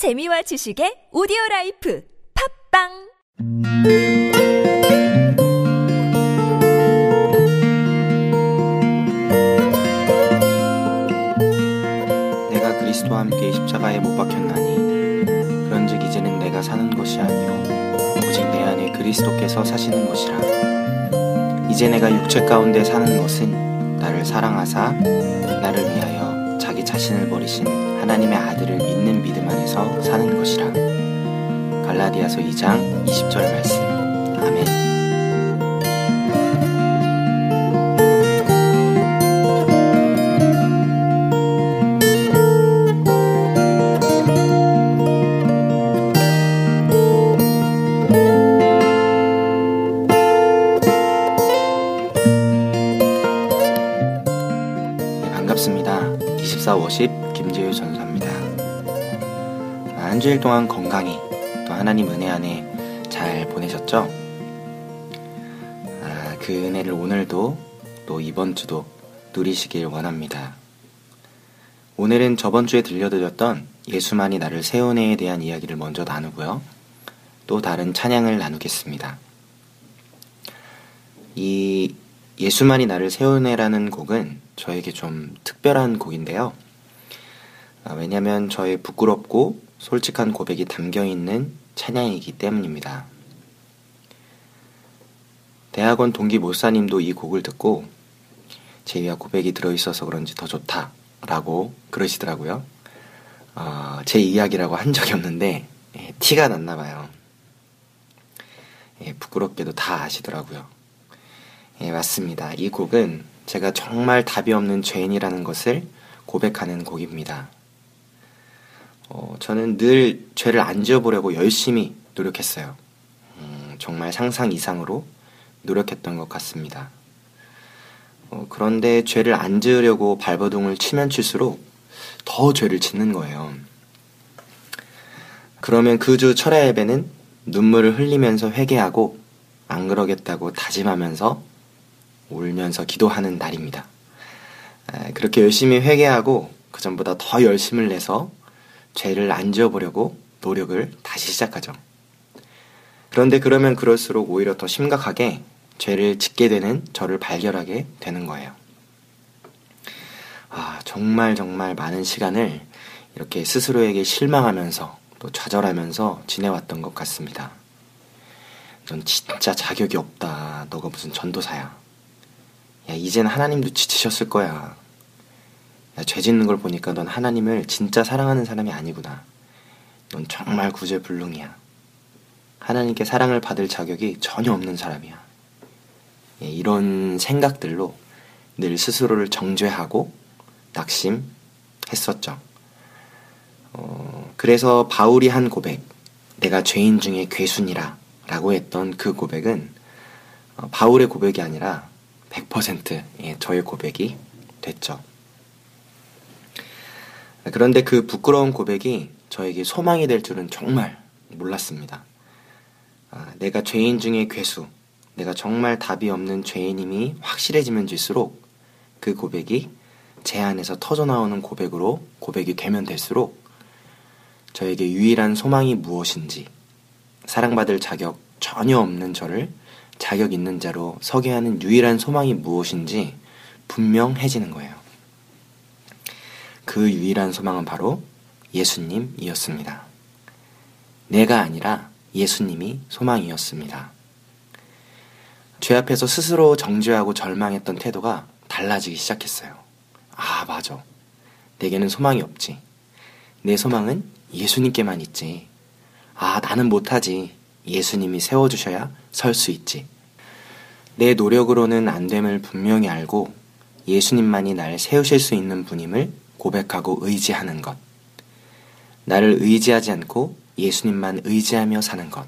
재미와 지식의 오디오 라이프 팟빵! 내가 그리스도와 함께 십자가에 못 박혔나니 그런즉 이제는 내가 사는 것이 아니요 오직 내 안에 그리스도께서 사시는 것이라. 이제 내가 육체 가운데 사는 것은 나를 사랑하사 나를 위하여 자기 자신을 버리신 하나님의 아들을 안에서 사는 것이라 갈라디아서 2장 20절 말씀 아멘 네, 반갑습니다. 24 워십 김재유 전사입니다. 아, 한 주일 동안 건강히 또 하나님 은혜 안에 잘 보내셨죠? 아, 그 은혜를 오늘도 또 이번 주도 누리시길 원합니다. 오늘은 저번 주에 들려드렸던 예수만이 나를 세우네에 대한 이야기를 먼저 나누고요. 또 다른 찬양을 나누겠습니다. 이 예수만이 나를 세우네라는 곡은 저에게 좀 특별한 곡인데요. 아, 왜냐면 저의 부끄럽고 솔직한 고백이 담겨 있는 찬양이기 때문입니다. 대학원 동기 모사님도 이 곡을 듣고 제이와 고백이 들어있어서 그런지 더 좋다 라고 그러시더라고요. 어, 제 이야기라고 한 적이 없는데 예, 티가 났나 봐요. 예, 부끄럽게도 다 아시더라고요. 예, 맞습니다. 이 곡은 제가 정말 답이 없는 죄인이라는 것을 고백하는 곡입니다. 어, 저는 늘 죄를 안 지어보려고 열심히 노력했어요. 음, 정말 상상 이상으로 노력했던 것 같습니다. 어, 그런데 죄를 안 지으려고 발버둥을 치면 칠수록 더 죄를 짓는 거예요. 그러면 그 주 철야 예배는 눈물을 흘리면서 회개하고 안 그러겠다고 다짐하면서 울면서 기도하는 날입니다. 에, 그렇게 열심히 회개하고 그 전보다 더 열심을 내서 죄를 안 지어보려고 노력을 다시 시작하죠. 그런데 그러면 그럴수록 오히려 더 심각하게 죄를 짓게 되는 저를 발견하게 되는 거예요. 아, 정말 정말 많은 시간을 이렇게 스스로에게 실망하면서 또 좌절하면서 지내왔던 것 같습니다. 넌 진짜 자격이 없다. 너가 무슨 전도사야. 야, 이젠 하나님도 지치셨을 거야. 야, 죄 짓는 걸 보니까 넌 하나님을 진짜 사랑하는 사람이 아니구나. 넌 정말 구제불능이야. 하나님께 사랑을 받을 자격이 전혀 없는 사람이야. 예, 이런 생각들로 늘 스스로를 정죄하고 낙심했었죠. 어, 그래서 바울이 한 고백, 내가 죄인 중에 괴순이라 라고 했던 그 고백은 어, 바울의 고백이 아니라 100% 예, 저의 고백이 됐죠. 그런데 그 부끄러운 고백이 저에게 소망이 될 줄은 정말 몰랐습니다. 아, 내가 죄인 중에 괴수, 내가 정말 답이 없는 죄인임이 확실해지면 질수록 그 고백이 제 안에서 터져나오는 고백으로 고백이 되면 될수록 저에게 유일한 소망이 무엇인지 사랑받을 자격 전혀 없는 저를 자격 있는 자로 서게 하는 유일한 소망이 무엇인지 분명해지는 거예요. 그 유일한 소망은 바로 예수님이었습니다. 내가 아니라 예수님이 소망이었습니다. 죄 앞에서 스스로 정죄하고 절망했던 태도가 달라지기 시작했어요. 아, 맞아. 내게는 소망이 없지. 내 소망은 예수님께만 있지. 아, 나는 못하지. 예수님이 세워주셔야 설 수 있지. 내 노력으로는 안 됨을 분명히 알고 예수님만이 날 세우실 수 있는 분임을 고백하고 의지하는 것. 나를 의지하지 않고 예수님만 의지하며 사는 것.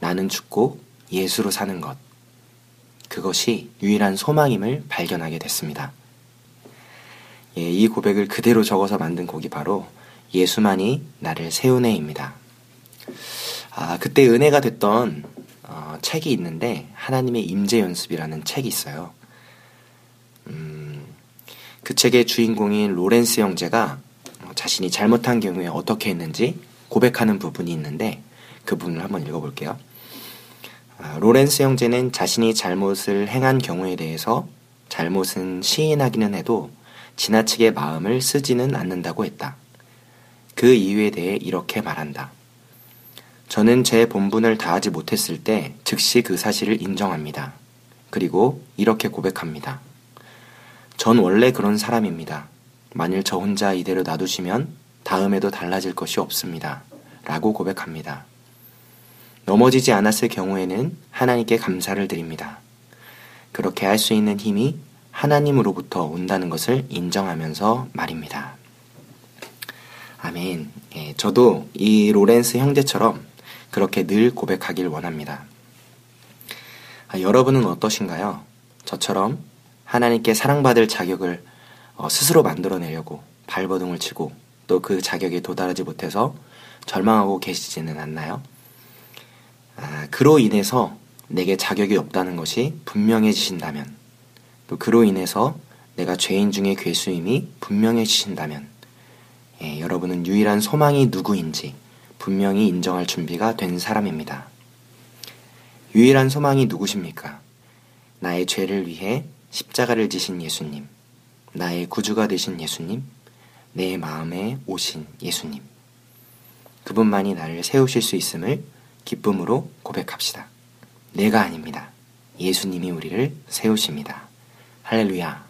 나는 죽고 예수로 사는 것. 그것이 유일한 소망임을 발견하게 됐습니다. 예, 이 고백을 그대로 적어서 만든 곡이 바로 예수만이 나를 세우네입니다. 아, 그때 은혜가 됐던 어, 책이 있는데 하나님의 임재 연습이라는 책이 있어요. 음, 그 책의 주인공인 로렌스 형제가 자신이 잘못한 경우에 어떻게 했는지 고백하는 부분이 있는데 그 부분을 한번 읽어볼게요. 아, 로렌스 형제는 자신이 잘못을 행한 경우에 대해서 잘못은 시인하기는 해도 지나치게 마음을 쓰지는 않는다고 했다. 그 이유에 대해 이렇게 말한다. 저는 제 본분을 다하지 못했을 때 즉시 그 사실을 인정합니다. 그리고 이렇게 고백합니다. 전 원래 그런 사람입니다. 만일 저 혼자 이대로 놔두시면 다음에도 달라질 것이 없습니다. 라고 고백합니다. 넘어지지 않았을 경우에는 하나님께 감사를 드립니다. 그렇게 할 수 있는 힘이 하나님으로부터 온다는 것을 인정하면서 말입니다. 아멘. 예, 저도 이 로렌스 형제처럼 그렇게 늘 고백하길 원합니다. 아, 여러분은 어떠신가요? 저처럼 하나님께 사랑받을 자격을 어, 스스로 만들어내려고 발버둥을 치고 또 그 자격에 도달하지 못해서 절망하고 계시지는 않나요? 아, 그로 인해서 내게 자격이 없다는 것이 분명해지신다면, 또 그로 인해서 내가 죄인 중에 괴수임이 분명해지신다면, 예, 여러분은 유일한 소망이 누구인지 분명히 인정할 준비가 된 사람입니다. 유일한 소망이 누구십니까? 나의 죄를 위해 십자가를 지신 예수님, 나의 구주가 되신 예수님, 내 마음에 오신 예수님. 그분만이 나를 세우실 수 있음을 기쁨으로 고백합시다. 내가 아닙니다. 예수님이 우리를 세우십니다. 할렐루야.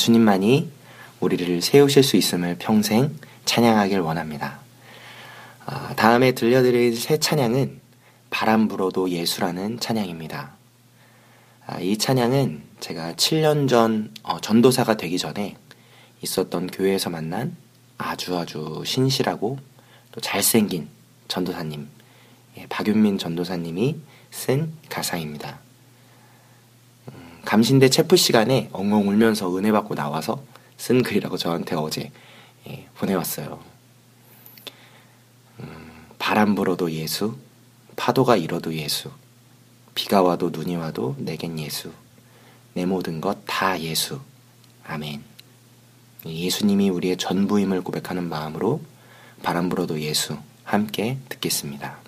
예수님만이 우리를 세우실 수 있음을 평생 찬양하길 원합니다. 아, 다음에 들려드릴 새 찬양은 바람 불어도 예수라는 찬양입니다. 아, 이 찬양은 제가 7년 전 어, 전도사가 되기 전에 있었던 교회에서 만난 아주 아주 신실하고 또 잘생긴 전도사님, 예, 박윤민 전도사님이 쓴 가사입니다. 음, 감신대 체프 시간에 엉엉 울면서 은혜 받고 나와서 쓴 글이라고 저한테 어제 예, 보내왔어요. 음, 바람 불어도 예수, 파도가 일어도 예수, 비가 와도 눈이 와도 내겐 예수, 내 모든 것 다 예수. 아멘. 예수님이 우리의 전부임을 고백하는 마음으로 바람 불어도 예수 함께 듣겠습니다.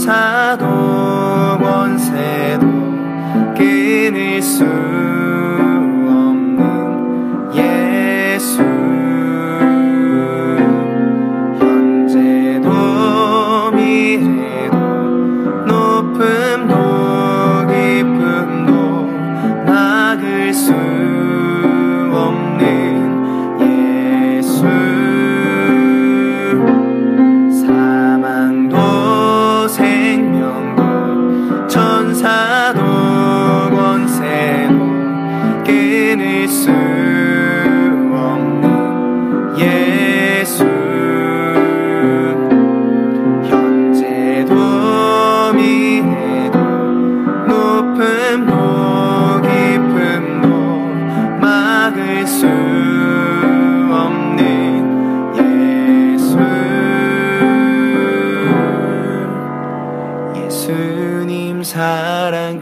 사도 권세도 끊을 수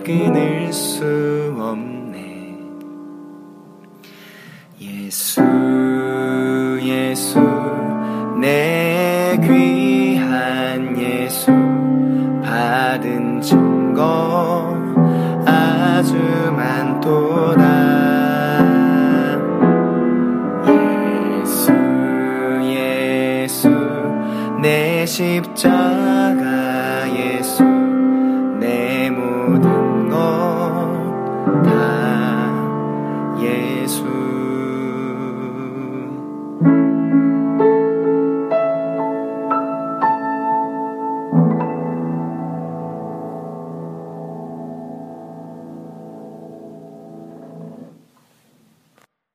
끊을 수 없네. 예수 예수 내 귀한 예수 받은 증거 아주 많도다. 예수 예수 내 십자가